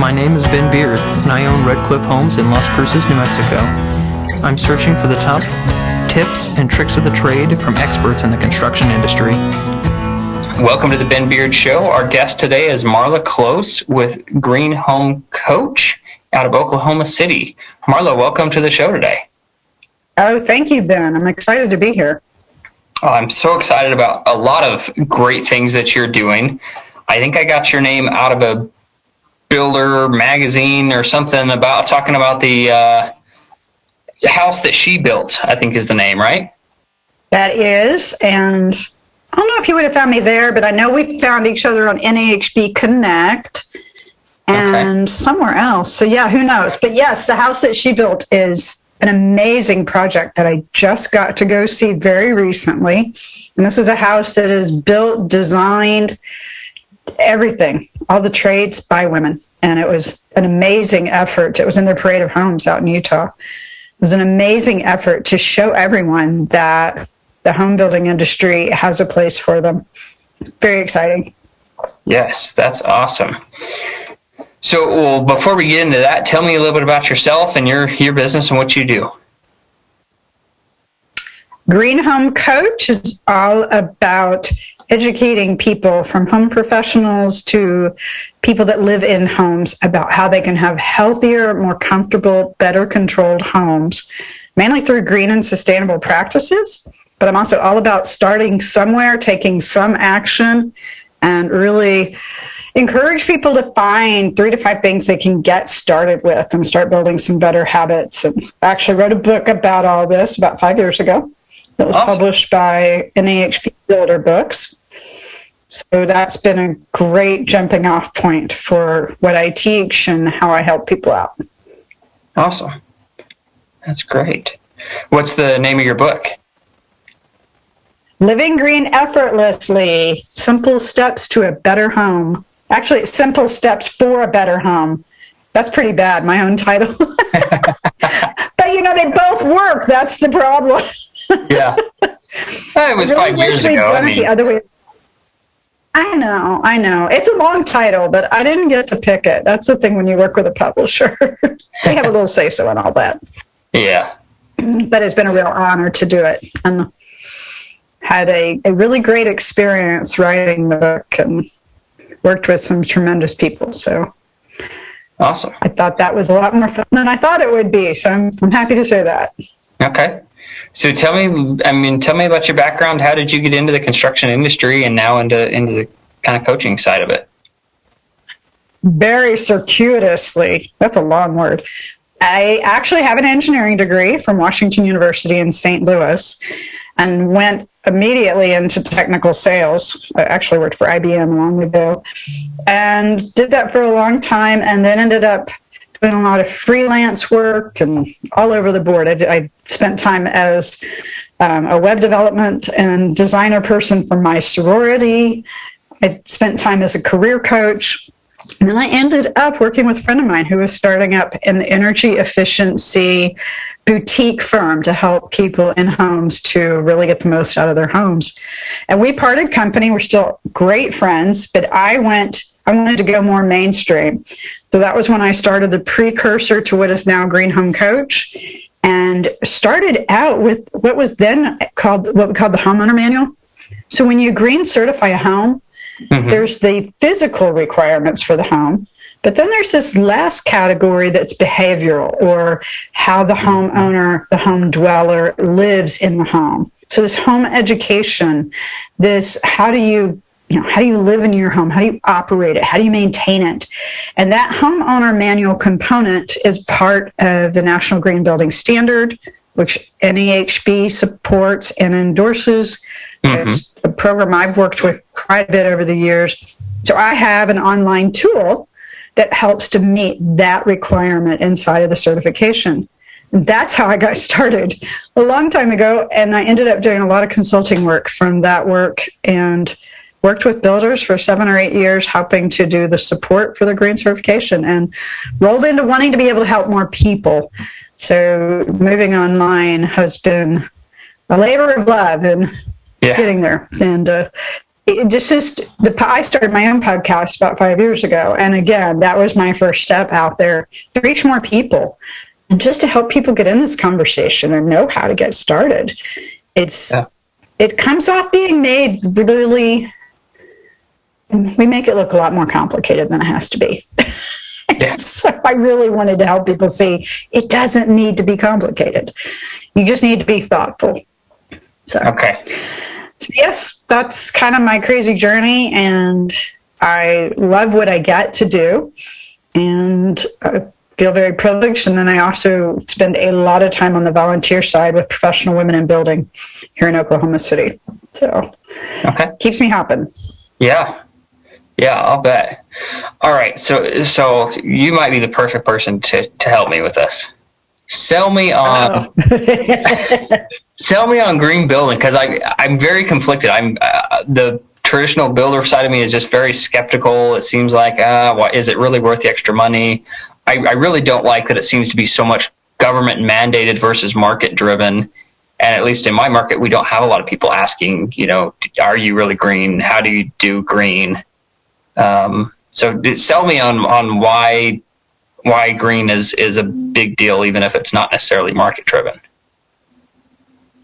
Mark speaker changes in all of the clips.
Speaker 1: My name is Ben Beard, and I own Red Cliff Homes in Las Cruces, New Mexico. I'm searching for the top tips and tricks of the trade from experts in the construction industry. Welcome to the Ben Beard Show. Our guest today is Marla Cloos with Green Home Coach out of Oklahoma City. Marla, welcome to the show today.
Speaker 2: Oh, thank you, Ben. I'm excited to be here.
Speaker 1: Oh, I'm so excited about a lot of great things that you're doing. I think I got your name out of a builder magazine or something about talking about the uh, house that she built. I think is the name, right?
Speaker 2: That is, and I don't know if you would have found me there, but I know we found each other on NAHB Connect and okay. somewhere else. So yeah, who knows? But yes, the house that she built is an amazing project that I just got to go see very recently. And this is a house that is built, designed, everything, all the trades by women. And it was an amazing effort. It was in their parade of homes out in Utah. It was an amazing effort to show everyone that the home building industry has a place for them. Very exciting. Yes, that's awesome. So, well, before we get into that, tell me a little bit about yourself and your your business and what you do. Green Home Coach is all about educating people from home professionals to people that live in homes about how they can have healthier, more comfortable, better controlled homes, mainly through green and sustainable practices. But I'm also all about starting somewhere, taking some action, and really encourage people to find three to five things they can get started with and start building some better habits. And I actually wrote a book about all this about five years ago that was awesome. published by NAHB Builder Books. So that's been a great jumping off point for what I teach and how I help people out. Awesome. That's great. What's the name of your book? Living Green Effortlessly Simple Steps to a Better Home. Actually, Simple Steps for a Better Home. That's pretty bad, my own title. but you know, they both work. That's the problem. yeah. It was really five years ago. I mean... it the other way I know, I know. It's a long title, but I didn't get to pick it. That's the thing when you work with a publisher. they have a little say so and all that. Yeah. But it's been a real honor to do it. And had a, a really great experience writing the book and worked with some tremendous people. So awesome. I thought that was a lot more fun than I thought it would be. So I'm, I'm happy to say that. Okay. So tell me, I mean, tell me about your background. How did you get into the construction industry and now into into the kind of coaching side of it? Very circuitously. That's a long word. I actually have an engineering degree from Washington University in St. Louis and went immediately into technical sales. I actually worked for IBM long ago and did that for a long time and then ended up doing a lot of freelance work and all over the board. I, I spent time as um, a web development and designer person for my sorority. I spent time as a career coach. And then I ended up working with a friend of mine who was starting up an energy efficiency boutique firm to help people in homes to really get the most out of their homes. And we parted company. We're still great friends, but I went I wanted to go more mainstream. So that was when I started the precursor to what is now Green Home Coach and started out with what was then called what we called the homeowner manual. So when you green certify a home, mm-hmm. there's the physical requirements for the home, but then there's this last category that's behavioral or how the homeowner, the home dweller lives in the home. So this home education, this how do you you know, how do you live in your home? How do you operate it? How do you maintain it? And that homeowner manual component is part of the National Green Building Standard, which NAHB supports and endorses. Mm-hmm. It's a program I've worked with quite a bit over the years. So I have an online tool that helps to meet that requirement inside of the certification. And That's how I got started a long time ago. And I ended up doing a lot of consulting work from that work and worked with builders for seven or eight years, helping to do the support for the green certification and rolled into wanting to be able to help more people. So moving online has been a labor of love and yeah. getting there. And uh, it just just the I started my own podcast about five years ago, and again, that was my first step out there to reach more people, and just to help people get in this conversation and know how to get started. It's yeah. it comes off being made really. We make it look a lot more complicated than it has to be. Yeah. so I really wanted to help people see it doesn't need to be complicated. You just need to be thoughtful. So
Speaker 3: okay.
Speaker 2: So yes, that's kind of my crazy journey, and I love what I get to do, and I feel very privileged. And then I also spend a lot of time on the volunteer side with professional women in building here in Oklahoma City. So
Speaker 3: okay,
Speaker 2: keeps me hopping.
Speaker 3: Yeah, yeah, I'll bet. All right, so so you might be the perfect person to to help me with this. Sell me on oh. sell me on green building because I I'm very conflicted. I'm uh, the traditional builder side of me is just very skeptical. It seems like uh, what, is it really worth the extra money? I, I really don't like that it seems to be so much government mandated versus market driven and at least in my market we don't have a lot of people asking you know are you really green how do you do green um, so sell me on on why why green is is a big deal, even if it's not necessarily market driven.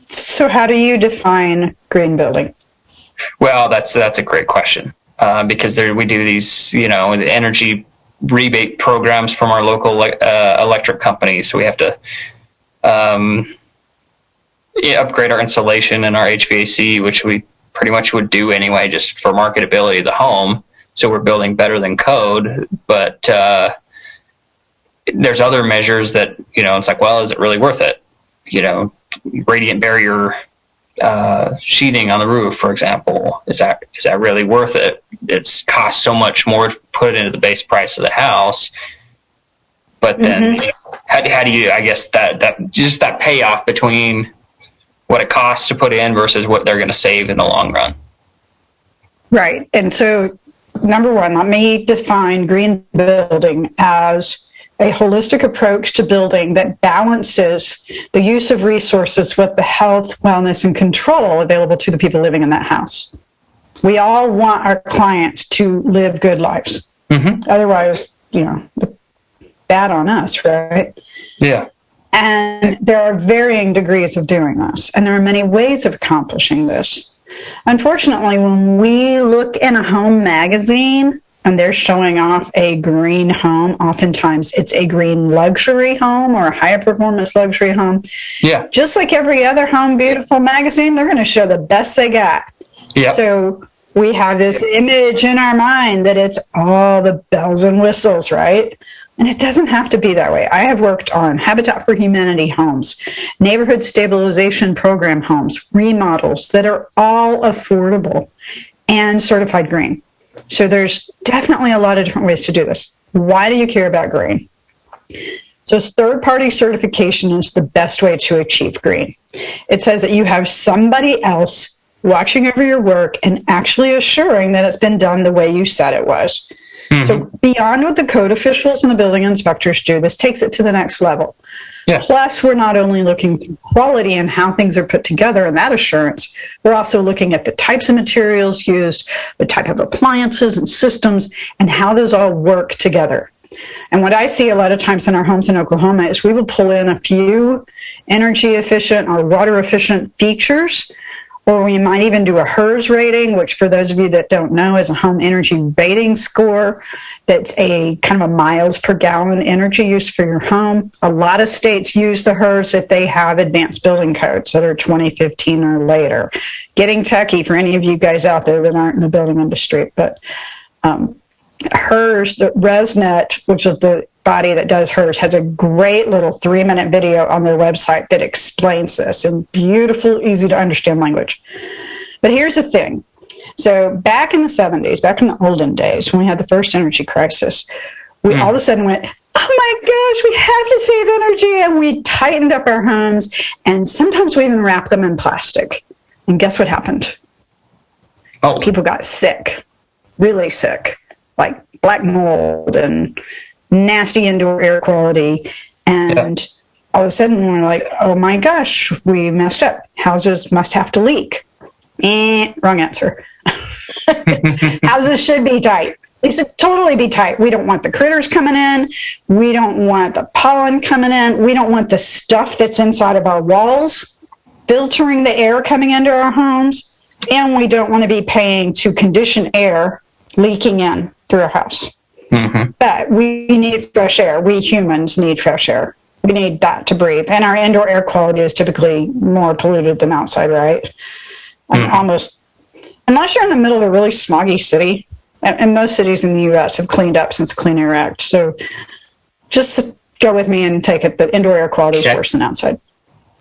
Speaker 2: So, how do you define green building?
Speaker 3: Well, that's that's a great question uh, because there we do these, you know, energy rebate programs from our local uh, electric company, so we have to um, yeah, upgrade our insulation and our HVAC, which we pretty much would do anyway, just for marketability of the home so we're building better than code. But uh, there's other measures that you know it's like, well, is it really worth it? You know, radiant barrier uh, sheeting on the roof, for example, is that is that really worth it? It's cost so much more to put into the base price of the house. But then, mm-hmm. you know, how, how do you? I guess that that just that payoff between what it costs to put in versus what they're going to save in the long run.
Speaker 2: Right, and so number one, let me define green building as a holistic approach to building that balances the use of resources with the health, wellness, and control available to the people living in that house. We all want our clients to live good lives. Mm-hmm. Otherwise, you know, bad on us, right?
Speaker 3: Yeah.
Speaker 2: And there are varying degrees of doing this, and there are many ways of accomplishing this. Unfortunately, when we look in a home magazine and they're showing off a green home, oftentimes it's a green luxury home or a higher performance luxury home.
Speaker 3: Yeah.
Speaker 2: Just like every other Home Beautiful magazine, they're going to show the best they got.
Speaker 3: Yeah.
Speaker 2: So we have this image in our mind that it's all the bells and whistles, right? And it doesn't have to be that way. I have worked on Habitat for Humanity homes, neighborhood stabilization program homes, remodels that are all affordable and certified green. So there's definitely a lot of different ways to do this. Why do you care about green? So third party certification is the best way to achieve green. It says that you have somebody else watching over your work and actually assuring that it's been done the way you said it was. Mm-hmm. So beyond what the code officials and the building inspectors do, this takes it to the next level. Yeah. Plus, we're not only looking at quality and how things are put together and that assurance, we're also looking at the types of materials used, the type of appliances and systems, and how those all work together. And what I see a lot of times in our homes in Oklahoma is we will pull in a few energy efficient or water efficient features or we might even do a HERS rating, which for those of you that don't know is a home energy rating score. That's a kind of a miles per gallon energy use for your home. A lot of states use the HERS if they have advanced building codes that are 2015 or later. Getting techie for any of you guys out there that aren't in the building industry, but um, HERS, the RESNET, which is the body that does HERS has a great little three minute video on their website that explains this in beautiful, easy to understand language. But here's the thing. So back in the 70s, back in the olden days, when we had the first energy crisis, we mm. all of a sudden went, oh my gosh, we have to save energy. And we tightened up our homes. And sometimes we even wrapped them in plastic. And guess what happened? Oh. People got sick, really sick, like black mold and nasty indoor air quality. And yeah. all of a sudden we're like, oh my gosh, we messed up. Houses must have to leak. Eh, wrong answer. Houses should be tight. They should totally be tight. We don't want the critters coming in. We don't want the pollen coming in. We don't want the stuff that's inside of our walls filtering the air coming into our homes. And we don't want to be paying to condition air leaking in through our house. Mm-hmm. But we need fresh air. We humans need fresh air. We need that to breathe. And our indoor air quality is typically more polluted than outside, right? Mm-hmm. Almost, unless you're in the middle of a really smoggy city, and most cities in the U.S. have cleaned up since the Clean Air Act. So just go with me and take it that indoor air quality is worse than outside.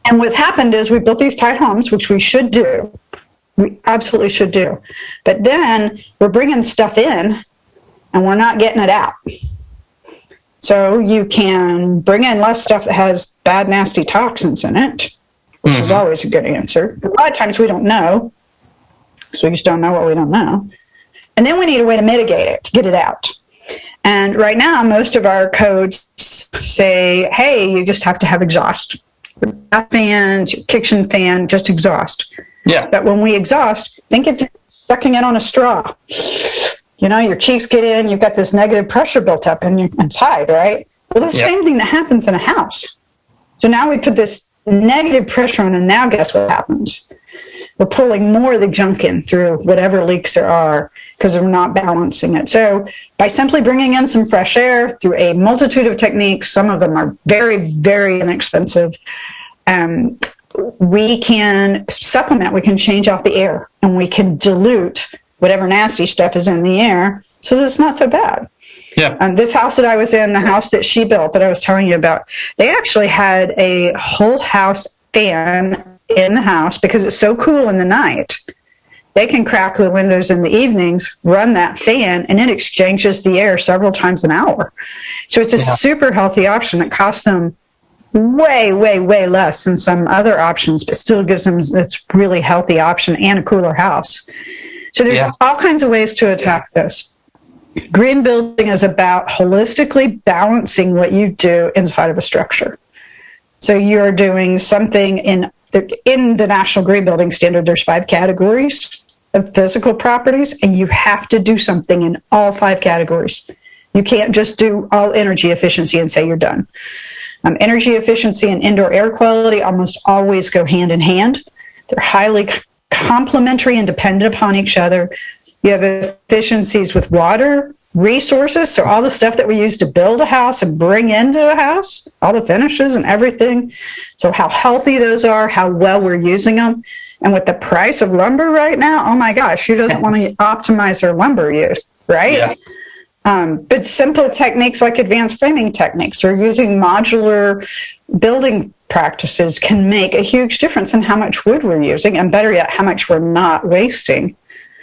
Speaker 2: And what's happened is we built these tight homes, which we should do. We absolutely should do. But then we're bringing stuff in and we're not getting it out. So you can bring in less stuff that has bad, nasty toxins in it, which mm-hmm. is always a good answer. A lot of times we don't know. So we just don't know what we don't know. And then we need a way to mitigate it, to get it out. And right now, most of our codes say, hey, you just have to have exhaust. Bath fans, kitchen fan, just exhaust.
Speaker 1: Yeah.
Speaker 2: But when we exhaust, think of sucking it on a straw. You know, your cheeks get in, you've got this negative pressure built up in your inside, right? Well, the yeah. same thing that happens in a house. So now we put this negative pressure on, and now guess what happens? We're pulling more of the junk in through whatever leaks there are because we're not balancing it. So, by simply bringing in some fresh air through a multitude of techniques, some of them are very, very inexpensive. Um, we can supplement, we can change out the air, and we can dilute whatever nasty stuff is in the air so it's not so bad.
Speaker 1: Yeah.
Speaker 2: Um, this house that I was in, the house that she built that I was telling you about, they actually had a whole house fan in the house because it's so cool in the night they can crack the windows in the evenings, run that fan, and it exchanges the air several times an hour. So it's a yeah. super healthy option. It costs them way, way, way less than some other options, but still gives them this really healthy option and a cooler house. So there's yeah. all kinds of ways to attack this. Green building is about holistically balancing what you do inside of a structure. So you're doing something in the, in the National Green Building Standard. There's five categories of physical properties, and you have to do something in all five categories. You can't just do all energy efficiency and say you're done. Um, energy efficiency and indoor air quality almost always go hand in hand. They're highly complementary and dependent upon each other. You have efficiencies with water, resources, so all the stuff that we use to build a house and bring into a house, all the finishes and everything. So, how healthy those are, how well we're using them. And with the price of lumber right now, oh my gosh, who doesn't want to optimize their lumber use, right? Yeah. Um, but simple techniques like advanced framing techniques or using modular building practices can make a huge difference in how much wood we're using, and better yet, how much we're not wasting.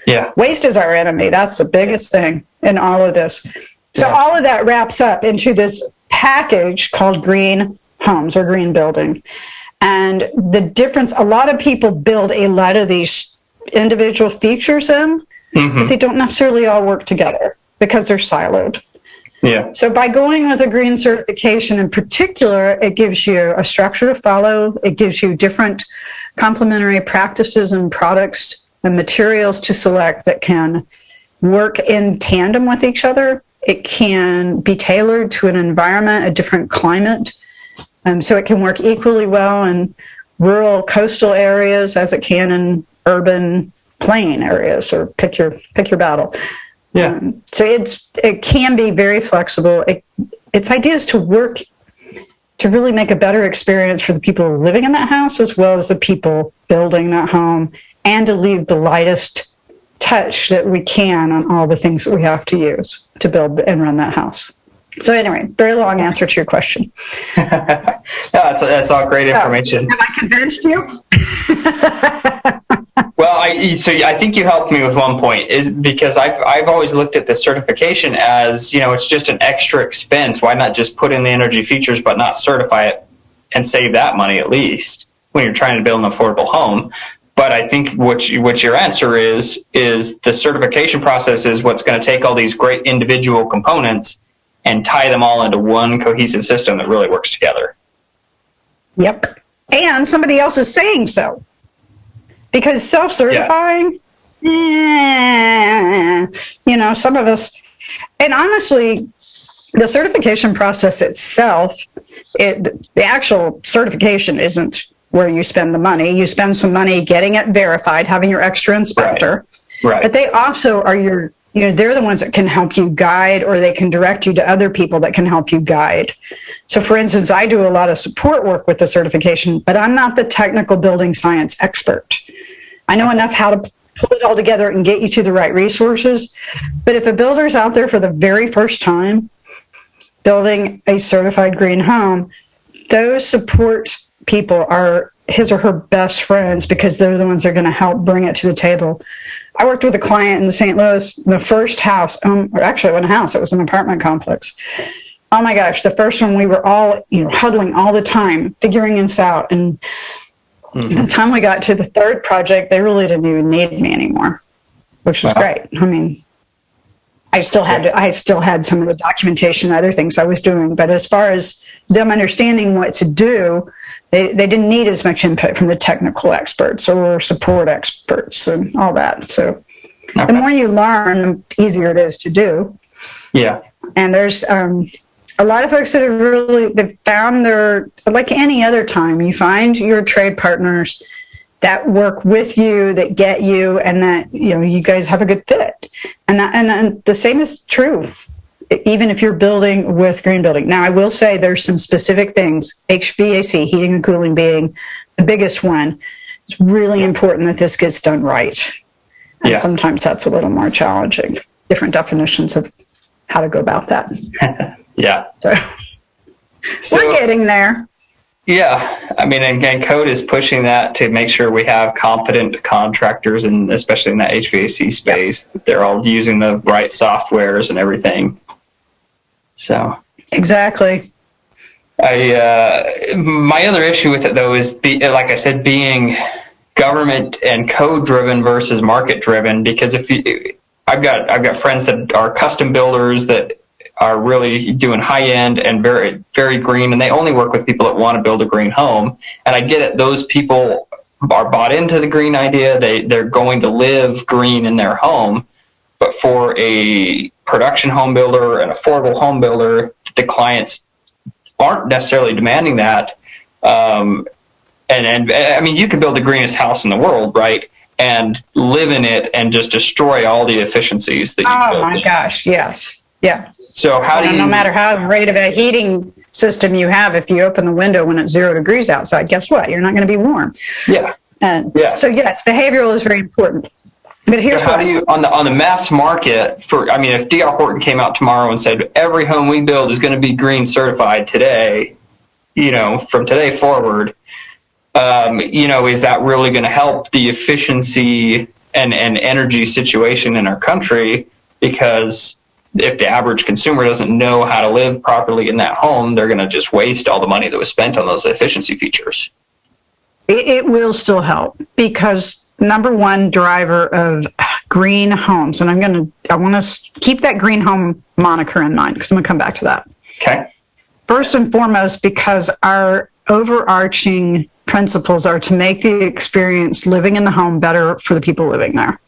Speaker 1: Yeah.
Speaker 2: Waste is our enemy. That's the biggest thing in all of this. So, yeah. all of that wraps up into this package called green homes or green building. And the difference, a lot of people build a lot of these individual features in, mm-hmm. but they don't necessarily all work together because they're siloed.
Speaker 1: Yeah.
Speaker 2: So by going with a green certification in particular, it gives you a structure to follow. It gives you different complementary practices and products and materials to select that can work in tandem with each other. It can be tailored to an environment, a different climate. Um, so it can work equally well in rural coastal areas as it can in urban plain areas or pick your pick your battle.
Speaker 1: Yeah. Um,
Speaker 2: so it's it can be very flexible. It, its ideas to work to really make a better experience for the people living in that house as well as the people building that home and to leave the lightest touch that we can on all the things that we have to use to build and run that house. So anyway, very long answer to your question.
Speaker 1: yeah, that's, that's all great information.
Speaker 2: have I convinced you?
Speaker 1: well, I, so I think you helped me with one point is because I've, I've always looked at the certification as, you know, it's just an extra expense. Why not just put in the energy features, but not certify it and save that money at least when you're trying to build an affordable home? But I think what you, what your answer is is the certification process is what's going to take all these great individual components and tie them all into one cohesive system that really works together.
Speaker 2: Yep. And somebody else is saying so. Because self certifying, yeah. you know, some of us, and honestly, the certification process itself, it the actual certification isn't where you spend the money. You spend some money getting it verified, having your extra inspector.
Speaker 3: Right. right.
Speaker 2: But they also are your you know they're the ones that can help you guide or they can direct you to other people that can help you guide. So for instance i do a lot of support work with the certification but i'm not the technical building science expert. I know enough how to pull it all together and get you to the right resources but if a builder's out there for the very first time building a certified green home, those support people are his or her best friends because they're the ones that are going to help bring it to the table. I worked with a client in St. Louis, the first house, um, or actually it wasn't a house, it was an apartment complex. Oh my gosh, the first one we were all, you know, huddling all the time, figuring this out. And mm-hmm. by the time we got to the third project, they really didn't even need me anymore, which was wow. great. I mean, I still had I still had some of the documentation and other things I was doing, but as far as them understanding what to do, they, they didn't need as much input from the technical experts or support experts and all that. So okay. the more you learn, the easier it is to do.
Speaker 3: Yeah.
Speaker 2: And there's um, a lot of folks that have really they've found their like any other time, you find your trade partners that work with you, that get you, and that you know you guys have a good fit. And that and, and the same is true even if you're building with green building. Now, I will say there's some specific things, HVAC, heating and cooling being the biggest one. It's really important that this gets done right. And yeah. sometimes that's a little more challenging. Different definitions of how to go about that.
Speaker 3: yeah.
Speaker 2: So, so, we're getting there.
Speaker 3: Yeah, I mean, again, code is pushing that to make sure we have competent contractors, and especially in that HVAC space, that they're all using the right softwares and everything. So
Speaker 2: exactly.
Speaker 3: I uh, my other issue with it though is be, like I said, being government and code driven versus market driven. Because if you, I've got I've got friends that are custom builders that are really doing high end and very very green, and they only work with people that want to build a green home. And I get it; those people are bought into the green idea. They they're going to live green in their home. But for a production home builder, an affordable home builder, the clients aren't necessarily demanding that. Um, and and I mean, you could build the greenest house in the world, right? And live in it and just destroy all the efficiencies that you.
Speaker 2: Oh my in. gosh! Yes. Yeah.
Speaker 3: So how do you,
Speaker 2: no matter how great of a heating system you have, if you open the window when it's zero degrees outside, guess what? You're not going to be warm.
Speaker 3: Yeah.
Speaker 2: And yeah. so yes, behavioral is very important. But here's
Speaker 3: so how do you on the on the mass market for? I mean, if D.R. Horton came out tomorrow and said every home we build is going to be green certified today, you know, from today forward, um, you know, is that really going to help the efficiency and and energy situation in our country? Because if the average consumer doesn't know how to live properly in that home, they're going to just waste all the money that was spent on those efficiency features.
Speaker 2: It, will still help because number one driver of green homes, and I'm going to, I want to keep that green home moniker in mind because I'm going to come back to that.
Speaker 3: Okay.
Speaker 2: First and foremost, because our overarching principles are to make the experience living in the home better for the people living there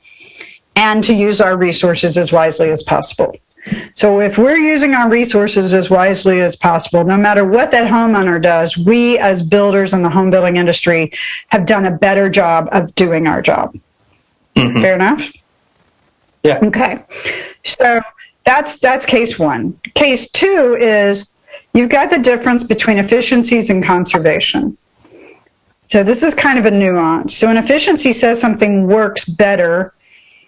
Speaker 2: and to use our resources as wisely as possible. So if we're using our resources as wisely as possible, no matter what that homeowner does, we as builders in the home building industry have done a better job of doing our job. Mm-hmm. Fair enough?
Speaker 3: Yeah.
Speaker 2: Okay. So that's that's case one. Case two is you've got the difference between efficiencies and conservation. So this is kind of a nuance. So an efficiency says something works better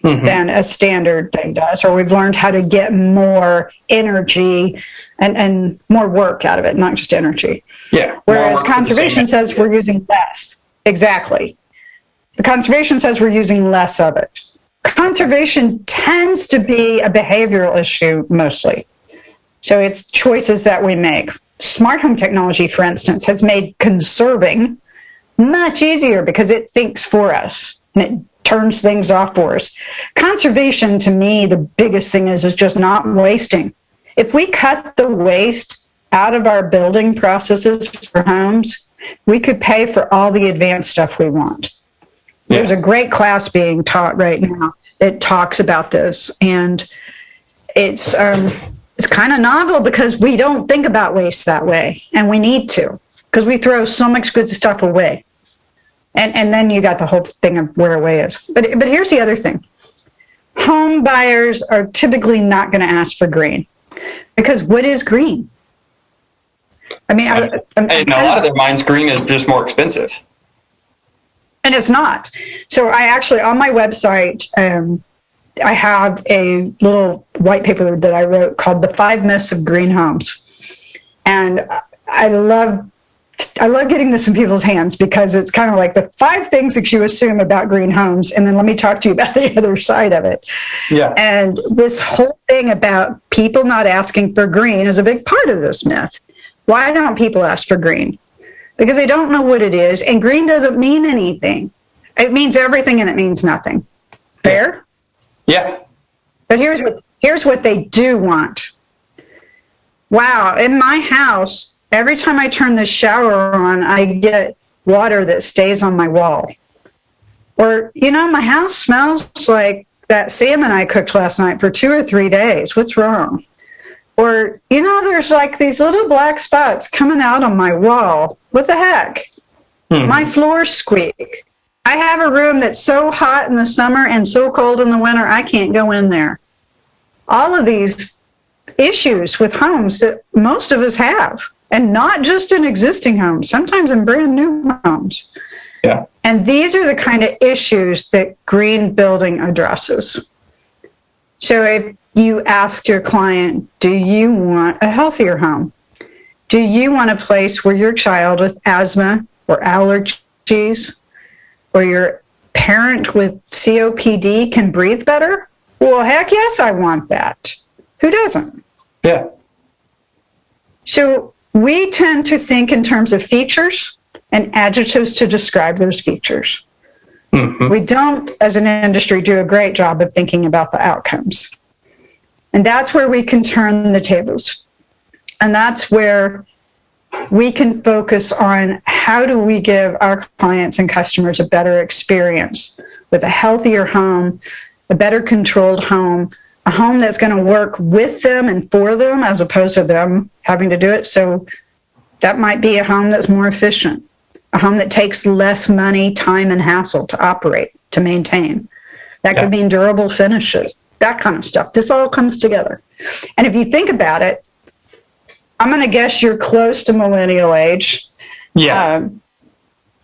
Speaker 2: mm-hmm. than a standard thing does, or we've learned how to get more energy and, and more work out of it, not just energy.
Speaker 3: Yeah.
Speaker 2: Whereas conservation says we're using less. Exactly. The conservation says we're using less of it. Conservation tends to be a behavioral issue mostly. So it's choices that we make. Smart home technology, for instance, has made conserving much easier because it thinks for us and it turns things off for us. Conservation, to me, the biggest thing is is just not wasting. If we cut the waste out of our building processes for homes, we could pay for all the advanced stuff we want. Yeah. There's a great class being taught right now that talks about this, and it's um, it's kind of novel because we don't think about waste that way, and we need to because we throw so much good stuff away. And and then you got the whole thing of where away is. But but here's the other thing. Home buyers are typically not going to ask for green because what is green?
Speaker 3: I mean, I, I'm, in a lot of their minds, green is just more expensive.
Speaker 2: And it's not. So I actually on my website, um, I have a little white paper that I wrote called "The Five Myths of Green Homes," and I love I love getting this in people's hands because it's kind of like the five things that you assume about green homes, and then let me talk to you about the other side of it.
Speaker 3: Yeah.
Speaker 2: And this whole thing about people not asking for green is a big part of this myth. Why don't people ask for green? Because they don't know what it is, and green doesn't mean anything. It means everything and it means nothing. Fair?
Speaker 3: Yeah.
Speaker 2: But here's what here's what they do want. Wow, in my house, every time I turn the shower on, I get water that stays on my wall. Or, you know, my house smells like that salmon I cooked last night for two or three days. What's wrong? Or, you know, there's like these little black spots coming out on my wall. What the heck? Hmm. My floors squeak. I have a room that's so hot in the summer and so cold in the winter, I can't go in there. All of these issues with homes that most of us have and not just in existing homes, sometimes in brand new homes.
Speaker 3: Yeah.
Speaker 2: And these are the kind of issues that green building addresses. So if you ask your client, do you want a healthier home? Do you want a place where your child with asthma or allergies or your parent with COPD can breathe better? Well, heck yes, I want that. Who doesn't?
Speaker 3: Yeah.
Speaker 2: So we tend to think in terms of features and adjectives to describe those features. Mm-hmm. We don't, as an industry, do a great job of thinking about the outcomes. And that's where we can turn the tables. And that's where we can focus on how do we give our clients and customers a better experience with a healthier home, a better controlled home, a home that's going to work with them and for them as opposed to them having to do it. So that might be a home that's more efficient, a home that takes less money, time, and hassle to operate, to maintain. That yeah. could mean durable finishes, that kind of stuff. This all comes together. And if you think about it, I'm going to guess you're close to millennial age.
Speaker 3: Yeah. Um,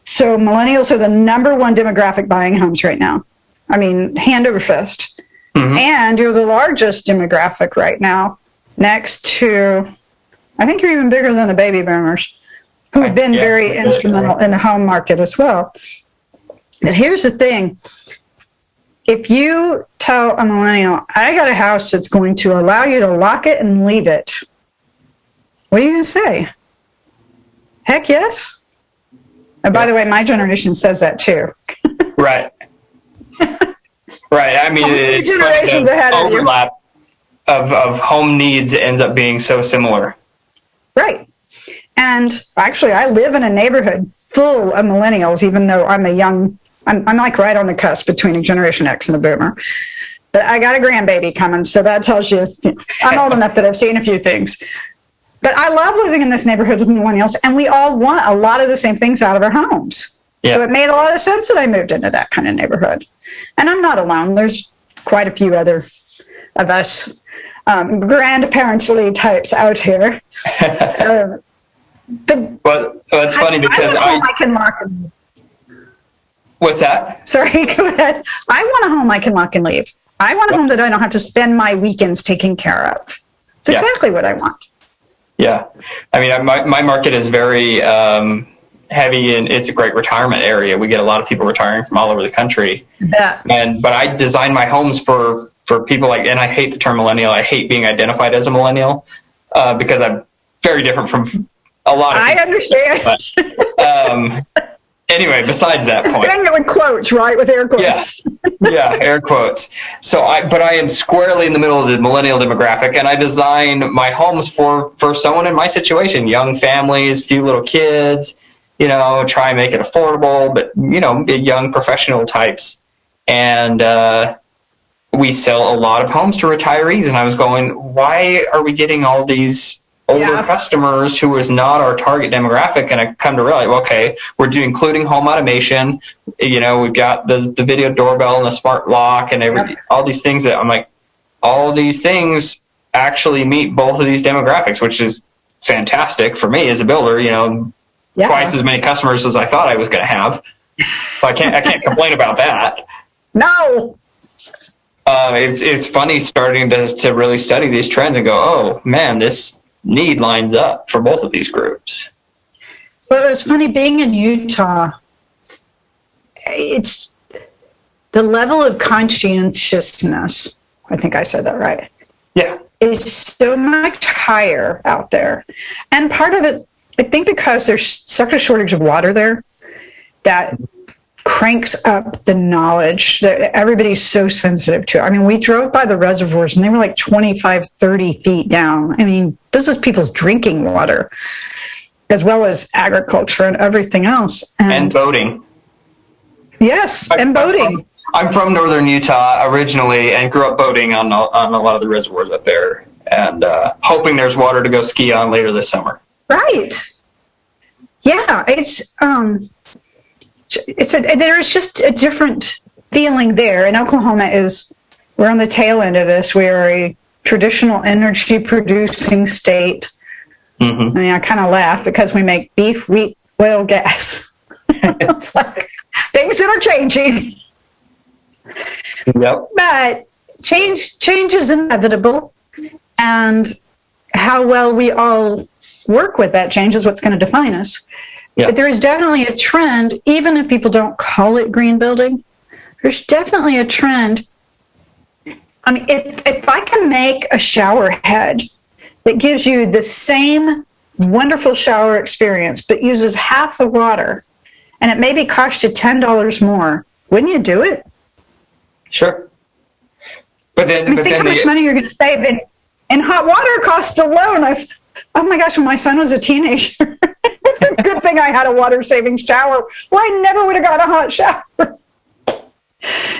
Speaker 2: so millennials are the number one demographic buying homes right now. I mean, hand over fist. Mm-hmm. And you're the largest demographic right now, next to, I think you're even bigger than the baby boomers, who have been yeah, very instrumental in the home market as well. But here's the thing if you tell a millennial, I got a house that's going to allow you to lock it and leave it, what are you going to say? Heck yes. And by yeah. the way, my generation says that too.
Speaker 3: right. Right. I mean, it's generations funny, ahead overlap of, of home needs ends up being so similar.
Speaker 2: Right. And actually, I live in a neighborhood full of millennials, even though I'm a young, I'm, I'm like right on the cusp between a Generation X and a boomer. But I got a grandbaby coming, so that tells you, you I'm old enough that I've seen a few things. But I love living in this neighborhood with millennials, and we all want a lot of the same things out of our homes. Yeah. So it made a lot of sense that I moved into that kind of neighborhood. And I'm not alone. There's quite a few other of us um, grandparently types out here. uh,
Speaker 3: but well, that's funny because I, I, I can lock and leave. What's that?
Speaker 2: Sorry, go ahead. I want a home I can lock and leave. I want a home that I don't have to spend my weekends taking care of. It's yeah. exactly what I want.
Speaker 3: Yeah. I mean, my, my market is very, um, heavy and it's a great retirement area. We get a lot of people retiring from all over the country.
Speaker 2: Yeah.
Speaker 3: And but I design my homes for for people like and I hate the term millennial. I hate being identified as a millennial uh, because I'm very different from a lot of
Speaker 2: I understand.
Speaker 3: But, um, anyway, besides that point.
Speaker 2: Saying it with quotes, right? With air quotes.
Speaker 3: Yes. yeah, air quotes. So I but I am squarely in the middle of the millennial demographic and I design my homes for for someone in my situation, young families, few little kids you know, try and make it affordable, but you know, young professional types. And uh, we sell a lot of homes to retirees. And I was going, why are we getting all these older yeah. customers who is not our target demographic? And I come to realize, okay, we're doing including home automation. You know, we've got the the video doorbell and the smart lock and every, yep. all these things that I'm like, all these things actually meet both of these demographics, which is fantastic for me as a builder. You know, yeah. twice as many customers as I thought I was going to have. So I can't I can't complain about that.
Speaker 2: No.
Speaker 3: Uh, it's it's funny starting to to really study these trends and go, oh man, this need lines up for both of these groups.
Speaker 2: So it was funny being in Utah. It's the level of conscientiousness. I think I said that right.
Speaker 3: Yeah,
Speaker 2: is so much higher out there, and part of it, I think, because there's such a shortage of water there, that cranks up the knowledge that everybody's so sensitive to. I mean, we drove by the reservoirs and they were like 25, 30 feet down. I mean, this is people's drinking water as well as agriculture and everything else.
Speaker 3: And, and boating.
Speaker 2: Yes, I, and boating.
Speaker 3: I'm from, I'm from, northern Utah originally and grew up boating on, on a lot of the reservoirs up there and uh, hoping there's water to go ski on later this summer.
Speaker 2: Right. Yeah, it's um it's a, there's just a different feeling there. And Oklahoma is we're on the tail end of this. We are a traditional energy producing state. Mm-hmm. I mean, I kind of laugh because we make beef, wheat, oil, gas. it's like things that are changing.
Speaker 3: Yep.
Speaker 2: But change change is inevitable, and how well we all work with that change is what's going to define us. Yeah. But there is definitely a trend, even if people don't call it green building, there's definitely a trend. I mean, if, if I can make a shower head that gives you the same wonderful shower experience, but uses half the water, and it maybe cost you $10 more, wouldn't you do it?
Speaker 3: Sure. But then,
Speaker 2: I mean,
Speaker 3: but
Speaker 2: think
Speaker 3: then
Speaker 2: how much money you're going to save in, in hot water costs alone. I've, oh my gosh, when my son was a teenager, it's a good thing I had a water saving shower. Well, I never would have got a hot shower.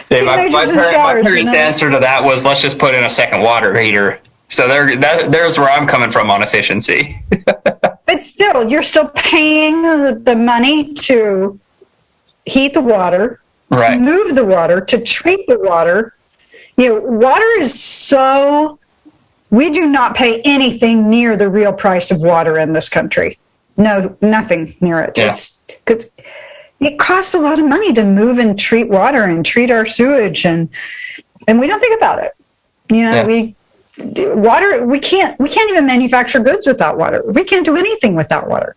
Speaker 3: See, my, my, parent, showers, my, parents' you know? answer to that was, "Let's just put in a second water heater." So there, that, there's where I'm coming from on efficiency.
Speaker 2: but still, you're still paying the money to heat the water,
Speaker 3: right.
Speaker 2: to move the water, to treat the water. You know, water is so. We do not pay anything near the real price of water in this country. No, nothing near it. Yeah. It's it costs a lot of money to move and treat water and treat our sewage and and we don't think about it. You know, yeah. we water we can't we can't even manufacture goods without water. We can't do anything without water.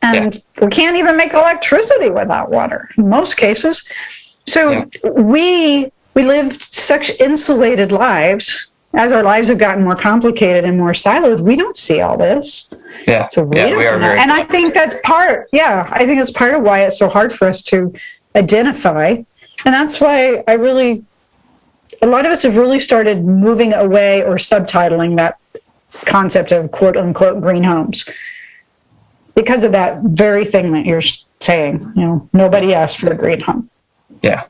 Speaker 2: And yeah. we can't even make electricity without water in most cases. So we we lived such insulated lives as our lives have gotten more complicated and more siloed, we don't see all this.
Speaker 3: Yeah. So we, yeah, we are very
Speaker 2: and I think that's part, yeah, I think that's part of why it's so hard for us to identify. And that's why I really, a lot of us have really started moving away or subtitling that concept of quote unquote green homes because of that very thing that you're saying. You know, nobody asked for a green home.
Speaker 3: Yeah.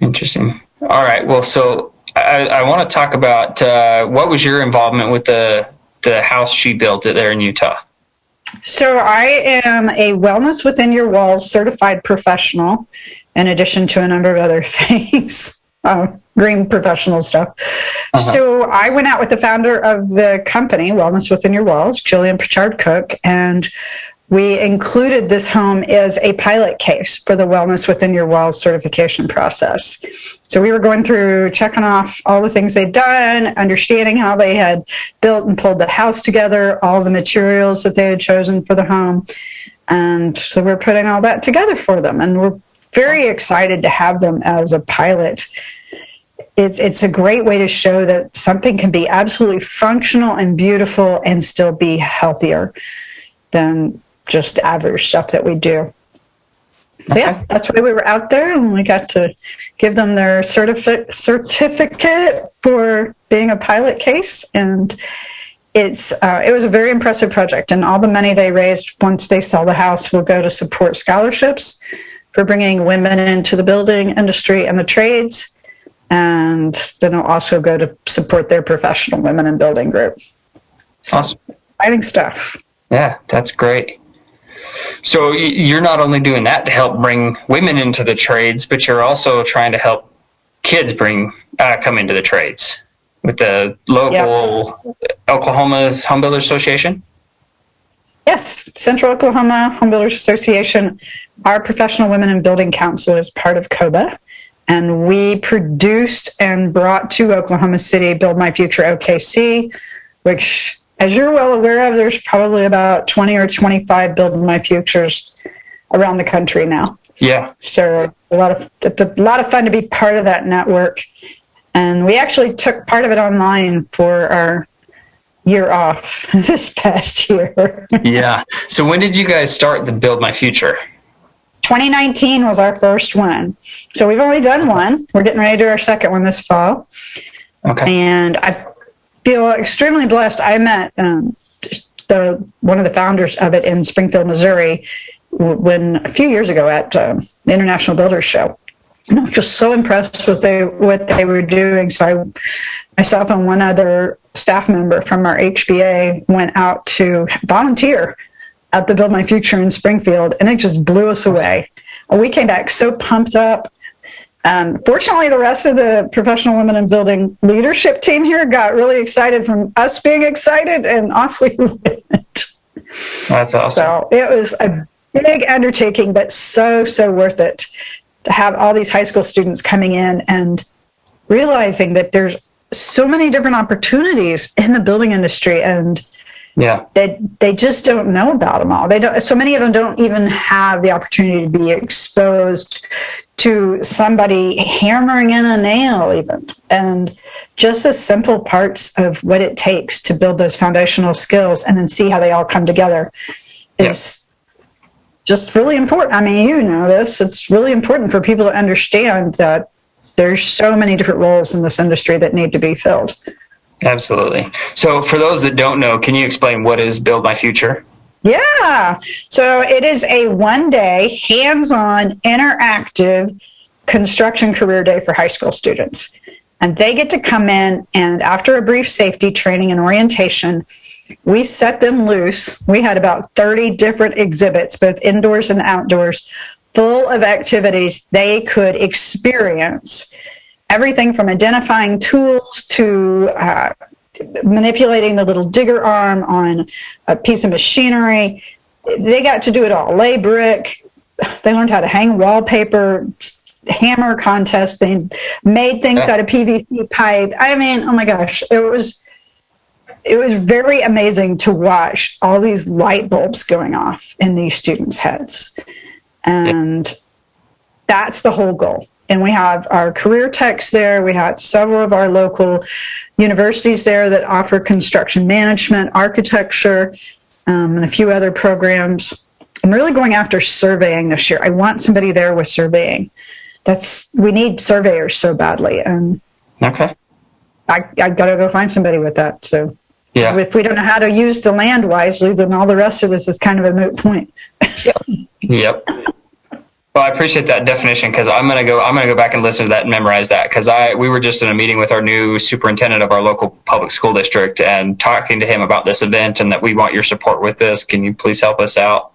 Speaker 3: Interesting. All right. Well, so I, I want to talk about uh, what was your involvement with the the house she built there in Utah.
Speaker 2: So I am a wellness within your walls certified professional, in addition to a number of other things, uh, green professional stuff. Uh-huh. So I went out with the founder of the company, Wellness Within Your Walls, Jillian Pritchard Cooke, and we included this home as a pilot case for the Wellness Within Your Walls certification process. So we were going through checking off all the things they'd done, understanding how they had built and pulled the house together, all the materials that they had chosen for the home. And so we're putting all that together for them. And we're very excited to have them as a pilot. It's, it's a great way to show that something can be absolutely functional and beautiful and still be healthier than just average stuff that we do. So okay. yeah, that's why we were out there, and we got to give them their certificate certificate for being a pilot case, and it's uh, it was a very impressive project, and all the money they raised once they sell the house will go to support scholarships for bringing women into the building industry and the trades, and then it'll also go to support their professional women in building group.
Speaker 3: So, awesome,
Speaker 2: exciting stuff.
Speaker 3: Yeah, that's great. So you're not only doing that to help bring women into the trades, but you're also trying to help kids bring uh, come into the trades with the local yep. Oklahoma's Home Builders Association.
Speaker 2: Yes, Central Oklahoma Home Builders Association. Our Professional Women in Building Council is part of COBA, and we produced and brought to Oklahoma City Build My Future OKC, which as you're well aware of, there's probably about 20 or 25 Build My Futures around the country now.
Speaker 3: Yeah.
Speaker 2: So a lot of it's a lot of fun to be part of that network. And we actually took part of it online for our year off this past year.
Speaker 3: yeah. So when did you guys start the Build My Future?
Speaker 2: 2019 was our first one. So we've only done one. We're getting ready to do our second one this fall.
Speaker 3: Okay.
Speaker 2: And I feel extremely blessed. I met um, the one of the founders of it in Springfield, Missouri, when a few years ago at um, the International Builders Show. I was just so impressed with they what they were doing. So I, myself and one other staff member from our HBA went out to volunteer at the Build My Future in Springfield, and it just blew us away. We came back so pumped up um, fortunately, the rest of the professional women in building leadership team here got really excited from us being excited, and off we went.
Speaker 3: That's awesome.
Speaker 2: So it was a big undertaking, but so, so worth it to have all these high school students coming in and realizing that there's so many different opportunities in the building industry and
Speaker 3: yeah.
Speaker 2: They they just don't know about them all. They don't so many of them don't even have the opportunity to be exposed to somebody hammering in a nail even. And just the simple parts of what it takes to build those foundational skills and then see how they all come together is yeah. just really important. I mean you know this. It's really important for people to understand that there's so many different roles in this industry that need to be filled
Speaker 3: absolutely so for those that don't know can you explain what is build my future
Speaker 2: yeah. So it is a one day, hands on, interactive construction career day for high school students. And they get to come in, and after a brief safety training and orientation, we set them loose. We had about 30 different exhibits, both indoors and outdoors, full of activities they could experience. Everything from identifying tools to uh, manipulating the little digger arm on a piece of machinery. They got to do it all. Lay brick. They learned how to hang wallpaper, hammer contest. They made things yeah. out of PVC pipe. I mean, oh my gosh, it was it was very amazing to watch all these light bulbs going off in these students' heads. And yeah. that's the whole goal and we have our career techs there. We have several of our local universities there that offer construction management, architecture, um, and a few other programs. I'm really going after surveying this year. I want somebody there with surveying. That's we need surveyors so badly, and
Speaker 3: okay,
Speaker 2: I I got to go find somebody with that. So
Speaker 3: yeah,
Speaker 2: if we don't know how to use the land wisely, then all the rest of this is kind of a moot point.
Speaker 3: yep. Well, I appreciate that definition because I'm gonna go. I'm gonna go back and listen to that and memorize that because I we were just in a meeting with our new superintendent of our local public school district and talking to him about this event and that we want your support with this. Can you please help us out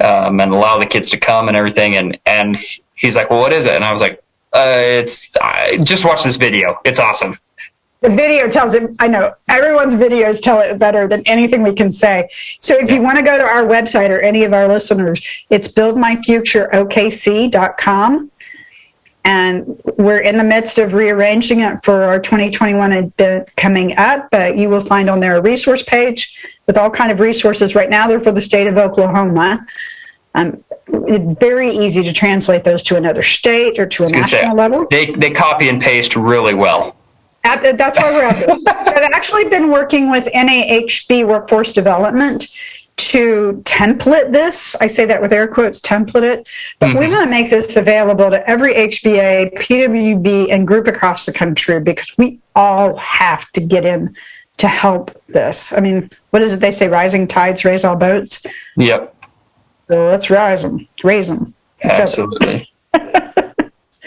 Speaker 3: um, and allow the kids to come and everything? And and he's like, well, what is it? And I was like, uh, it's uh, just watch this video. It's awesome
Speaker 2: the video tells it i know everyone's videos tell it better than anything we can say. So if you want to go to our website or any of our listeners it's buildmyfutureokc.com and we're in the midst of rearranging it for our 2021 event coming up but you will find on there a resource page with all kind of resources. Right now they're for the state of oklahoma. Um, it's very easy to translate those to another state or to a national say, level.
Speaker 3: they, they copy and paste really well
Speaker 2: at, that's why we're at. so I've actually been working with NAHB Workforce Development to template this. I say that with air quotes, template it. But mm-hmm. we want to make this available to every HBA, PWB, and group across the country because we all have to get in to help this. I mean, what is it they say? Rising tides raise all boats.
Speaker 3: Yep.
Speaker 2: So let's rise them, raise them.
Speaker 3: Absolutely.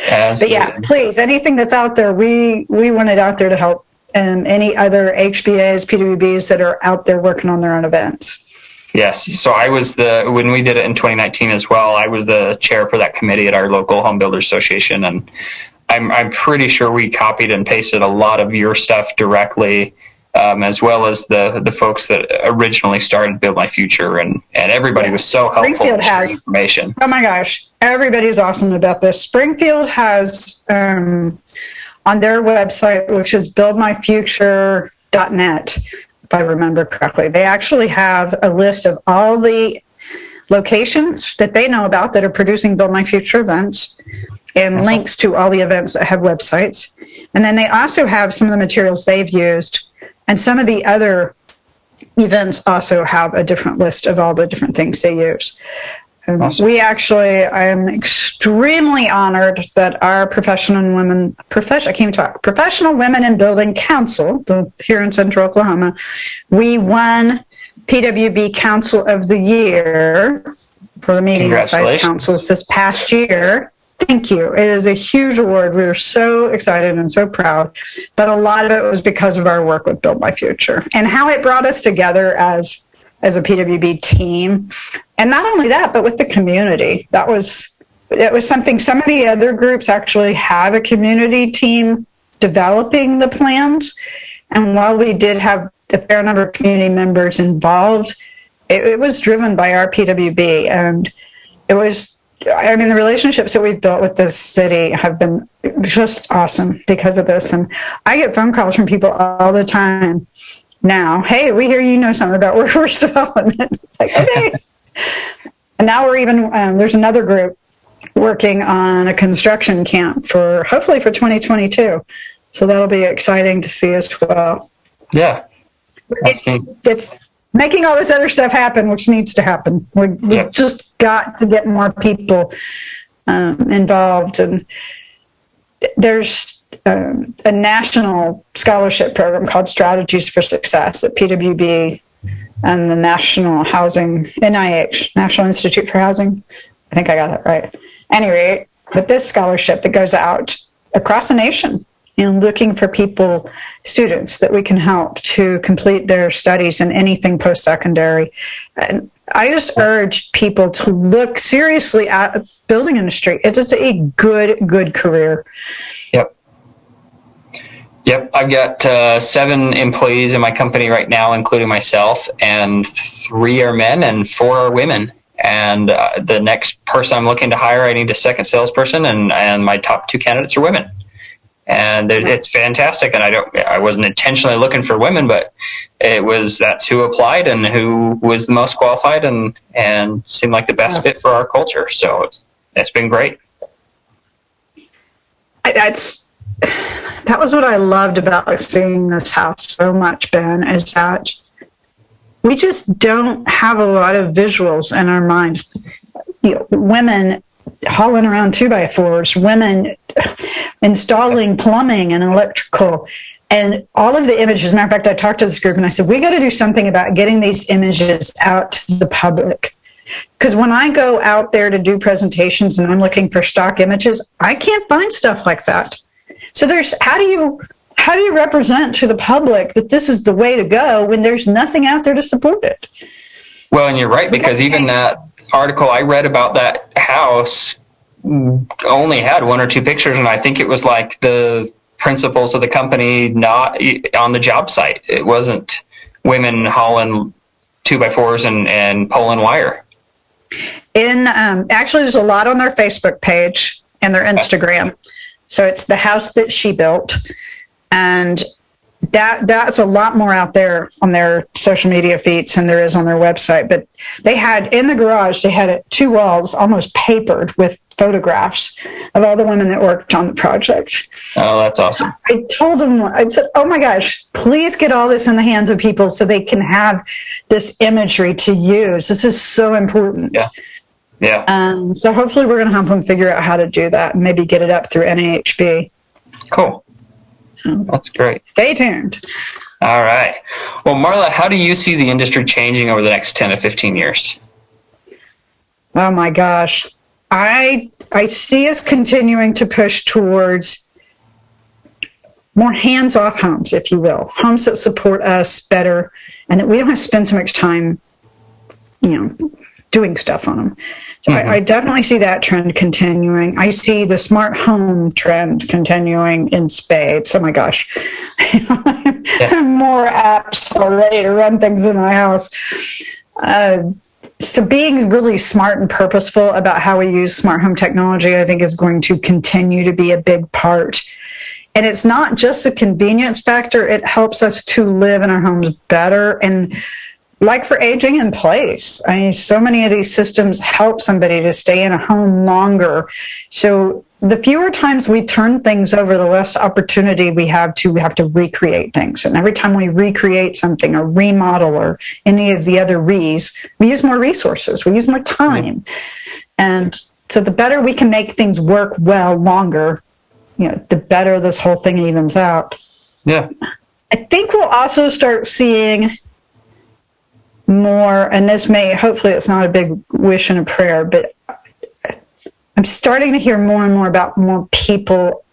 Speaker 2: Absolutely. But yeah, please, anything that's out there, we we want it out there to help um, any other HBAs, PWBs that are out there working on their own events.
Speaker 3: Yes. So I was the when we did it in 2019 as well. I was the chair for that committee at our local home builders association, and I'm I'm pretty sure we copied and pasted a lot of your stuff directly um, as well as the the folks that originally started Build My Future, and and everybody was so helpful. Springfield has information.
Speaker 2: Oh my gosh, everybody's awesome about this. Springfield has um, on their website, which is buildmyfuture.net, if I remember correctly, they actually have a list of all the locations that they know about that are producing Build My Future events and uh-huh. links to all the events that have websites. And then they also have some of the materials they've used and some of the other events also have a different list of all the different things they use. Um, awesome. We actually, I am extremely honored that our professional women, profession, I can't talk, Professional Women in Building Council, the, here in Central Oklahoma, we won PWB Council of the Year for the medium sized councils this past year. Thank you. It is a huge award. We are so excited and so proud. But a lot of it was because of our work with Build My Future and how it brought us together as as a PWB team. And not only that, but with the community. That was it was something some of the other groups actually have a community team developing the plans. And while we did have a fair number of community members involved, it, it was driven by our PWB and it was I mean, the relationships that we've built with this city have been just awesome because of this. And I get phone calls from people all the time now. Hey, we hear you know something about workforce development. like, okay. and now we're even, um, there's another group working on a construction camp for hopefully for 2022. So that'll be exciting to see as well.
Speaker 3: Yeah.
Speaker 2: It's, it's, making all this other stuff happen, which needs to happen. we have just got to get more people um, involved. And there's um, a national scholarship program called Strategies for Success at PWB and the National Housing, NIH, National Institute for Housing. I think I got that right. Anyway, but this scholarship that goes out across the nation and looking for people, students that we can help to complete their studies in anything post secondary. And I just urge people to look seriously at building industry. It is a good, good career.
Speaker 3: Yep. Yep, I've got uh, seven employees in my company right now, including myself, and three are men and four are women. And uh, the next person I'm looking to hire, I need a second salesperson, and, and my top two candidates are women and it's fantastic. And I don't, I wasn't intentionally looking for women, but it was that's who applied and who was the most qualified and and seemed like the best fit for our culture. So it's it's been great.
Speaker 2: That's that was what I loved about seeing this house so much, Ben, is that we just don't have a lot of visuals in our mind. You know, women hauling around two by fours, women installing plumbing and electrical. And all of the images, as a matter of fact, I talked to this group and I said, we got to do something about getting these images out to the public. Because when I go out there to do presentations and I'm looking for stock images, I can't find stuff like that. So there's how do you how do you represent to the public that this is the way to go when there's nothing out there to support it?
Speaker 3: Well, and you're right because even that article I read about that house only had one or two pictures, and I think it was like the principals of the company not on the job site. It wasn't women hauling two by fours and, and pulling wire.
Speaker 2: In um, actually, there's a lot on their Facebook page and their Instagram. So it's the house that she built, and that that's a lot more out there on their social media feeds than there is on their website. But they had in the garage, they had two walls almost papered with photographs of all the women that worked on the project.
Speaker 3: Oh, that's awesome.
Speaker 2: I told them, I said, oh my gosh, please get all this in the hands of people so they can have this imagery to use. This is so important.
Speaker 3: Yeah. Yeah.
Speaker 2: Um, so hopefully we're going to help them figure out how to do that and maybe get it up through NAHB.
Speaker 3: Cool. Mm-hmm. That's great.
Speaker 2: Stay tuned.
Speaker 3: All right. Well, Marla, how do you see the industry changing over the next 10 to 15 years?
Speaker 2: Oh my gosh. I I see us continuing to push towards more hands-off homes, if you will, homes that support us better, and that we don't have to spend so much time, you know, doing stuff on them. So mm-hmm. I, I, definitely see that trend continuing. I see the smart home trend continuing in spades. Oh my gosh, yeah. more apps already to run things in my house. Uh, so being really smart and purposeful about how we use smart home technology, I think, is going to continue to be a big part and it's not just a convenience factor, it helps us to live in our homes better. And like for aging in place, I mean, so many of these systems help somebody to stay in a home longer. So the fewer times we turn things over, the less opportunity we have to we have to recreate things. And every time we recreate something or remodel or any of the other re's, we use more resources, we use more time. And so the better we can make things work well longer, you know, the better this whole thing evens out.
Speaker 3: Yeah.
Speaker 2: I think we'll also start seeing more, and this may, hopefully, it's not a big wish and a prayer, but I'm starting to hear more and more about more people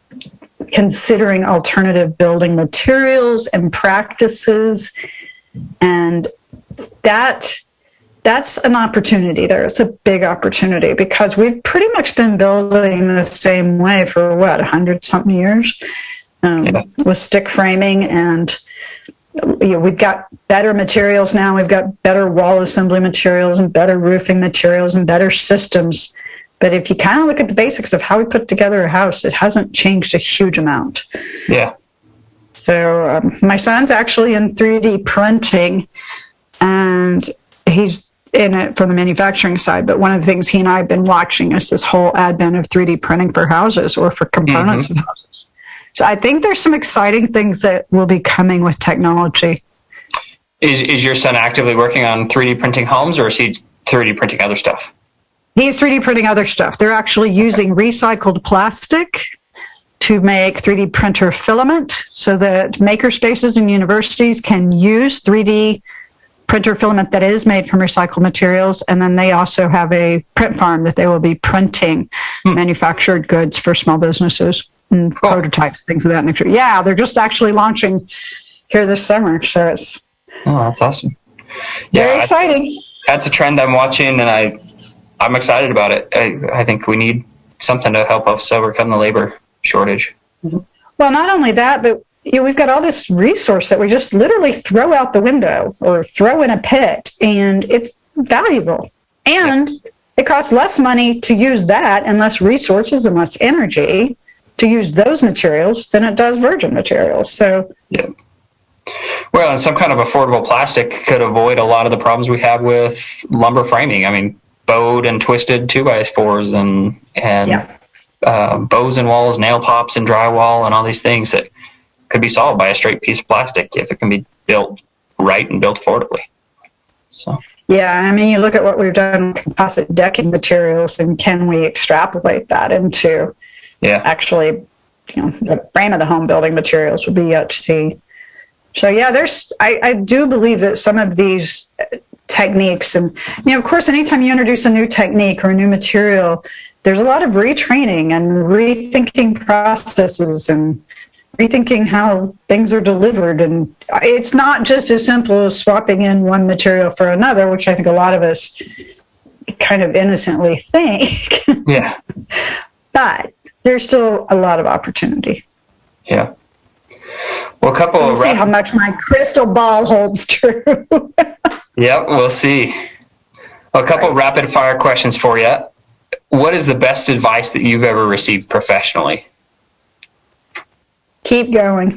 Speaker 2: considering alternative building materials and practices. And that that's an opportunity there. It's a big opportunity because we've pretty much been building the same way for what, 100 something years um, yeah. with stick framing. And you know, we've got better materials now. We've got better wall assembly materials and better roofing materials and better systems. But if you kind of look at the basics of how we put together a house, it hasn't changed a huge amount.
Speaker 3: Yeah.
Speaker 2: So um, my son's actually in 3D printing, and he's in it from the manufacturing side, but one of the things he and I have been watching is this whole advent of 3D printing for houses or for components mm-hmm. of houses. So I think there's some exciting things that will be coming with technology.
Speaker 3: Is is your son actively working on 3D printing homes, or is he 3D printing other stuff?
Speaker 2: He's 3D printing other stuff. They're actually using okay. recycled plastic to make 3D printer filament so that maker spaces and universities can use 3D printer filament that is made from recycled materials. And then they also have a print farm that they will be printing hmm. manufactured goods for small businesses and cool. prototypes, things of that nature. Yeah, they're just actually launching here this summer. So it's
Speaker 3: oh, that's awesome.
Speaker 2: Yeah, very exciting.
Speaker 3: That's, that's a trend I'm watching, and I I'm excited about it. I, I think we need something to help us overcome the labor shortage. Mm-hmm.
Speaker 2: Well, not only that, but you know, we've got all this resource that we just literally throw out the window or throw in a pit, and it's valuable. And it costs less money to use that and less resources and less energy to use those materials than it does virgin materials. So,
Speaker 3: yeah. Well, and some kind of affordable plastic could avoid a lot of the problems we have with lumber framing. I mean, bowed and twisted two by fours and and yeah. uh, bows and walls, nail pops and drywall, and all these things that could be solved by a straight piece of plastic if it can be built right and built affordably. So.
Speaker 2: Yeah, I mean, you look at what we've done with composite decking materials, and can we extrapolate that into
Speaker 3: yeah.
Speaker 2: actually, you know, the frame of the home building materials would be yet to see. So yeah, there's I, I do believe that some of these uh, techniques and you know, of course, anytime you introduce a new technique or a new material, there's a lot of retraining and rethinking processes and rethinking how things are delivered. And it's not just as simple as swapping in one material for another, which I think a lot of us kind of innocently think.
Speaker 3: Yeah.
Speaker 2: but there's still a lot of opportunity.
Speaker 3: Yeah. Well, a couple
Speaker 2: so
Speaker 3: we'll of
Speaker 2: see how much my crystal ball holds true.
Speaker 3: yep, we'll see. Well, a couple right. rapid fire questions for you. What is the best advice that you've ever received professionally?
Speaker 2: keep going.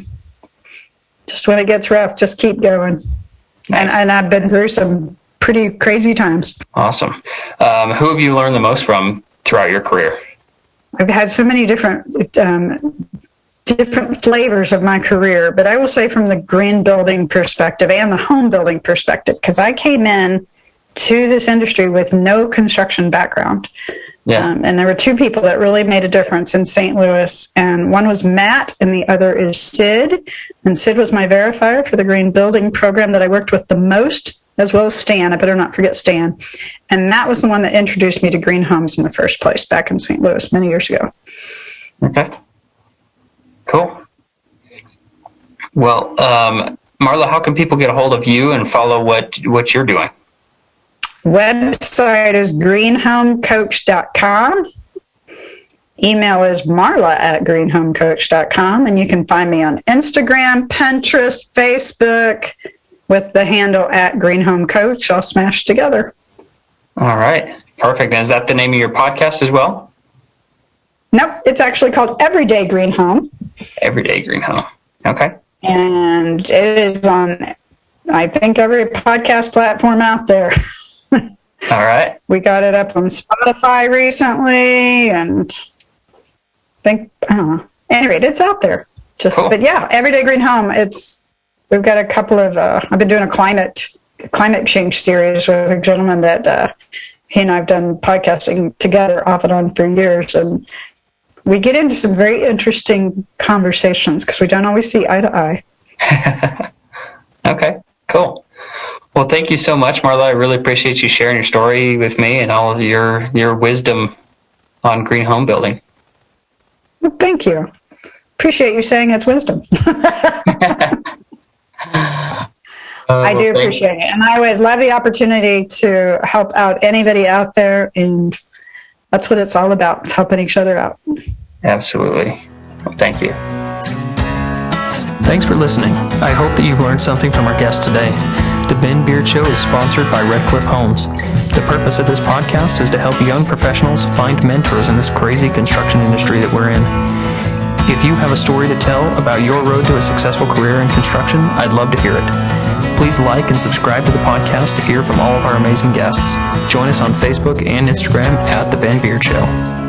Speaker 2: Just when it gets rough, just keep going. Nice. And, and I've been through some pretty crazy times.
Speaker 3: Awesome. Um, who have you learned the most from throughout your career?
Speaker 2: I've had so many different um, different flavors of my career, but I will say from the green building perspective and the home building perspective, because I came in to this industry with no construction background
Speaker 3: Yeah.
Speaker 2: Um, and there were two people that really made a difference in St. Louis, and one was Matt, and the other is Sid. And Sid was my verifier for the green building program that I worked with the most, as well as Stan. I better not forget Stan. And that was the one that introduced me to green homes in the first place back in St. Louis many years ago.
Speaker 3: Okay. Cool. Well, um, Marla, how can people get a hold of you and follow what what you're doing?
Speaker 2: Website is greenhomecoach.com. Email is marla at greenhomecoach.com. And you can find me on Instagram, Pinterest, Facebook with the handle at Green Home Coach all smashed together.
Speaker 3: All right. Perfect. And is that the name of your podcast as well?
Speaker 2: Nope, it's actually called Everyday Green Home.
Speaker 3: Everyday Green Home. Okay.
Speaker 2: And it is on, I think, every podcast platform out there.
Speaker 3: All right.
Speaker 2: We got it up on Spotify recently, and I think I don't know. Anyway, it's out there. Just,
Speaker 3: Cool.
Speaker 2: but yeah, Everyday Green Home. It's we've got a couple of. Uh, I've been doing a climate climate change series with a gentleman that uh, he and I've done podcasting together off and on for years, and we get into some very interesting conversations because we don't always see eye to eye.
Speaker 3: Okay. Cool. Well, thank you so much, Marla. I really appreciate you sharing your story with me and all of your your wisdom on green home building.
Speaker 2: Well, thank you. Appreciate you saying it's wisdom. I oh, do appreciate it. And I would love the opportunity to help out anybody out there. And that's what it's all about. It's helping each other out.
Speaker 3: Absolutely. Well, thank you.
Speaker 1: Thanks for listening. I hope that you've learned something from our guest today. The Ben Beard Show is sponsored by Red Cliff Homes. The purpose of this podcast is to help young professionals find mentors in this crazy construction industry that we're in. If you have a story to tell about your road to a successful career in construction, I'd love to hear it. Please like and subscribe to the podcast to hear from all of our amazing guests. Join us on Facebook and Instagram at The Ben Beard Show.